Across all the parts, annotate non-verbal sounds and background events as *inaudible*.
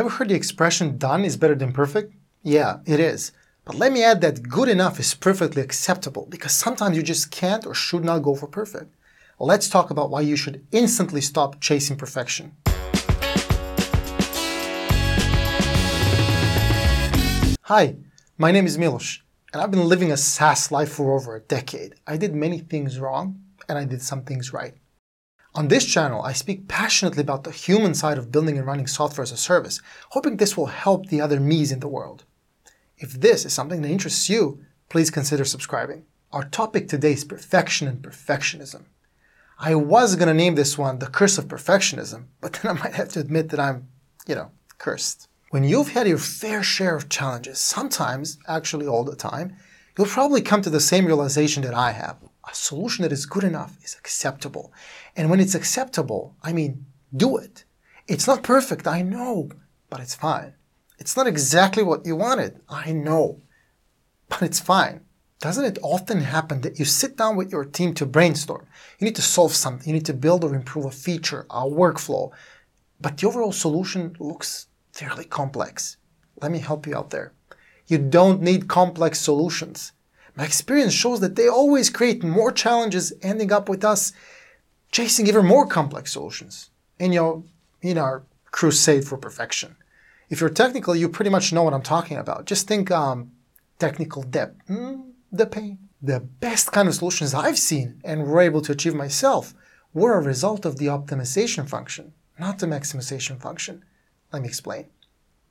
Ever heard the expression done is better than perfect? Yeah, it is. But let me add that good enough is perfectly acceptable because sometimes you just can't or should not go for perfect. Let's talk about why you should instantly stop chasing perfection. Hi, my name is Milos, and I've been living a SaaS life for over a decade. I did many things wrong, and I did some things right. On this channel, I speak passionately about the human side of building and running software as a service, hoping this will help the other me's in the world. If this is something that interests you, please consider subscribing. Our topic today is perfection and perfectionism. I was going to name this one The Curse of Perfectionism, but *laughs* then I might have to admit that I'm, you know, cursed. When you've had your fair share of challenges, sometimes, actually all the time, you'll probably come to the same realization that I have a solution that is good enough is acceptable. And when it's acceptable, I mean, do it. It's not perfect, I know, but it's fine. It's not exactly what you wanted, I know, but it's fine. Doesn't it often happen that you sit down with your team to brainstorm? You need to solve something, you need to build or improve a feature, a workflow, but the overall solution looks fairly complex. Let me help you out there. You don't need complex solutions. My experience shows that they always create more challenges, ending up with us chasing even more complex solutions in your in our crusade for perfection. If you're technical, you pretty much know what I'm talking about. Just think um, technical debt, mm, the pain. The best kind of solutions I've seen and were able to achieve myself were a result of the optimization function, not the maximization function. Let me explain.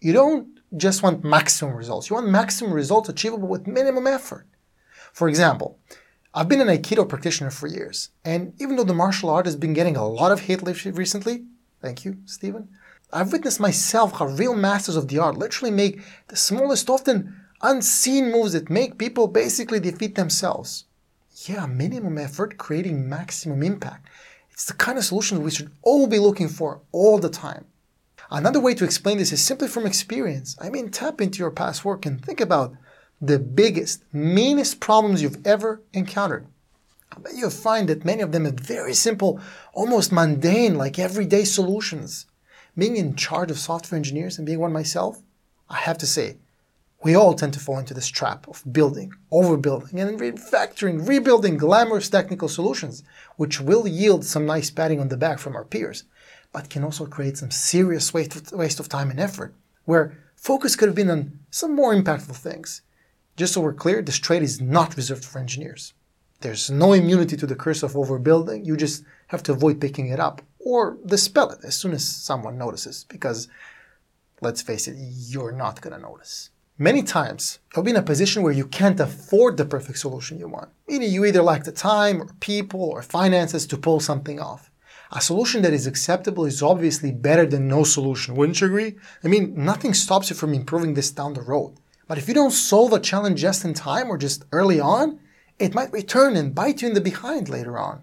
You don't just want maximum results. You want maximum results achievable with minimum effort. For example, I've been an Aikido practitioner for years, and even though the martial art has been getting a lot of hate recently, thank you, Stephen, I've witnessed myself how real masters of the art literally make the smallest, often unseen moves that make people basically defeat themselves. Yeah, minimum effort creating maximum impact. It's the kind of solution we should all be looking for all the time. Another way to explain this is simply from experience. I mean, tap into your past work and think about the biggest, meanest problems you've ever encountered. I bet you'll find that many of them are very simple, almost mundane, like everyday solutions. Being in charge of software engineers and being one myself, I have to say, we all tend to fall into this trap of building, overbuilding, and refactoring, rebuilding glamorous technical solutions, which will yield some nice patting on the back from our peers, but can also create some serious waste of time and effort, where focus could have been on some more impactful things. Just so we're clear, this trade is not reserved for engineers. There's no immunity to the curse of overbuilding. You just have to avoid picking it up or dispel it as soon as someone notices because let's face it, you're not going to notice. Many times, you'll be in a position where you can't afford the perfect solution you want. Meaning you either lack the time or people or finances to pull something off. A solution that is acceptable is obviously better than no solution, wouldn't you agree? I mean, nothing stops you from improving this down the road. But if you don't solve a challenge just in time or just early on, it might return and bite you in the behind later on.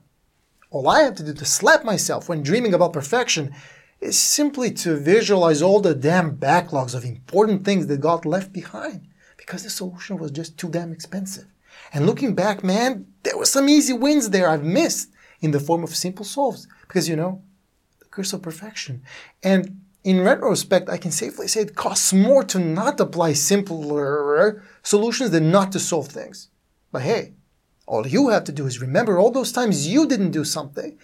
All I have to do to slap myself when dreaming about perfection is simply to visualize all the damn backlogs of important things that got left behind because the solution was just too damn expensive. And looking back, man, there were some easy wins there I've missed in the form of simple solves because, you know, the curse of perfection. And in retrospect, I can safely say it costs more to not apply simpler solutions than not to solve things. But hey, all you have to do is remember all those times you didn't do something.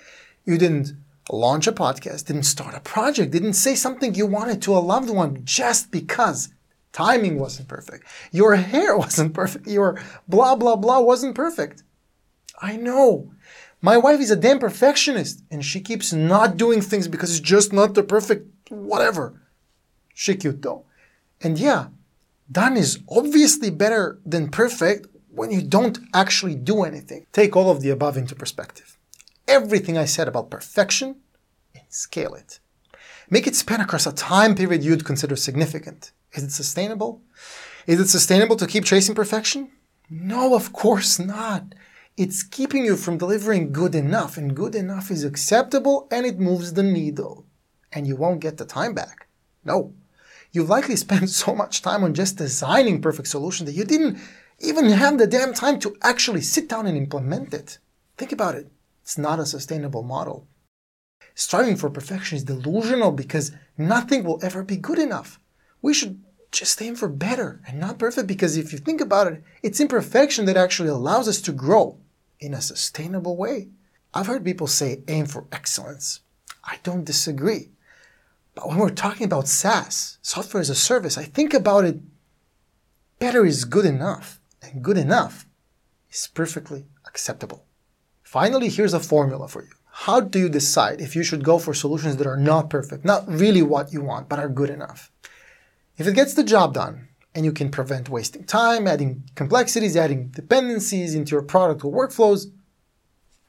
You didn't launch a podcast, didn't start a project, didn't say something you wanted to a loved one just because timing wasn't perfect. Your hair *laughs* wasn't perfect. Your blah, blah, blah wasn't perfect. I know. My wife is a damn perfectionist and she keeps not doing things because it's just not the perfect whatever. Shikyuto. And yeah, done is obviously better than perfect when you don't actually do anything. Take all of the above into perspective. Everything I said about perfection and scale it. Make it span across a time period you'd consider significant. Is it sustainable? Is it sustainable to keep chasing perfection? No, of course not. It's keeping you from delivering good enough, and good enough is acceptable and it moves the needle and you won't get the time back. No. You've likely spent *laughs* so much time on just designing perfect solutions that you didn't even have the damn time to actually sit down and implement it. Think about it. It's not a sustainable model. Striving for perfection is delusional because nothing will ever be good enough. We should just aim for better and not perfect because if you think about it, it's imperfection that actually allows us to grow in a sustainable way. I've heard people say aim for excellence. I don't disagree. But when we're talking about SaaS, software as a service, I think about it better is good enough, and good enough is perfectly acceptable. Finally, here's a formula for you. How do you decide if you should go for solutions that are not perfect, not really what you want, but are good enough? If it gets the job done, and you can prevent wasting time, adding complexities, adding dependencies into your product or workflows,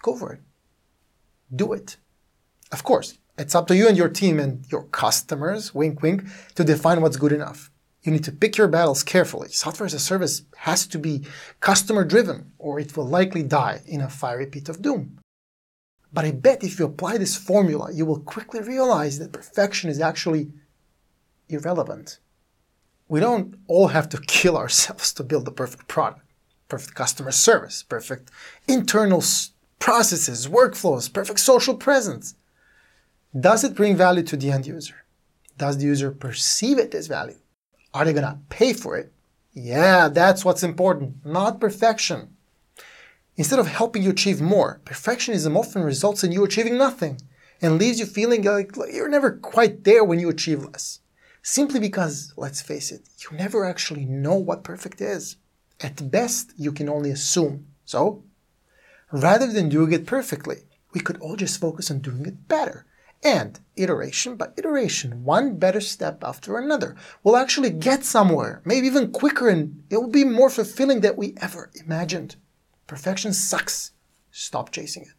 go for it. Do it. Of course, it's up to you and your team and your customers, wink wink, to define what's good enough. You need to pick your battles carefully. Software as a service has to be customer driven, or it will likely die in a fiery pit of doom. But I bet if you apply this formula, you will quickly realize that perfection is actually irrelevant. We don't all have to kill ourselves to build the perfect product, perfect customer service, perfect internal processes, workflows, perfect social presence. Does it bring value to the end user? Does the user perceive it as value? Are they going to pay for it? Yeah, that's what's important, not perfection. Instead of helping you achieve more, perfectionism often results in you achieving nothing and leaves you feeling like you're never quite there when you achieve less. Simply because, let's face it, you never actually know what perfect is. At best, you can only assume. So, rather than doing it perfectly, we could all just focus on doing it better. And iteration by iteration, one better step after another, we'll actually get somewhere, maybe even quicker, and it will be more fulfilling than we ever imagined. Perfection sucks. Stop chasing it.